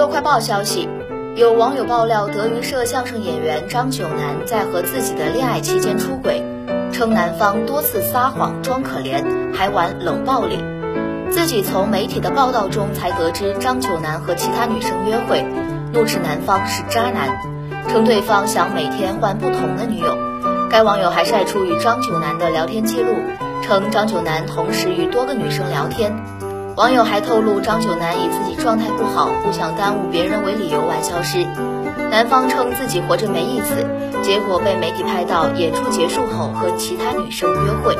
乐快报消息，有网友爆料，德云社相声演员张九南在和自己的恋爱期间出轨，称男方多次撒谎装可怜，还玩冷暴力。自己从媒体的报道中才得知张九南和其他女生约会，怒斥男方是渣男，称对方想每天换不同的女友。该网友还晒出与张九南的聊天记录，称张九南同时与多个女生聊天。网友还透露，张九南以自己状态不好，不想耽误别人为理由玩消失。男方称自己活着没意思，结果被媒体拍到演出结束后和其他女生约会。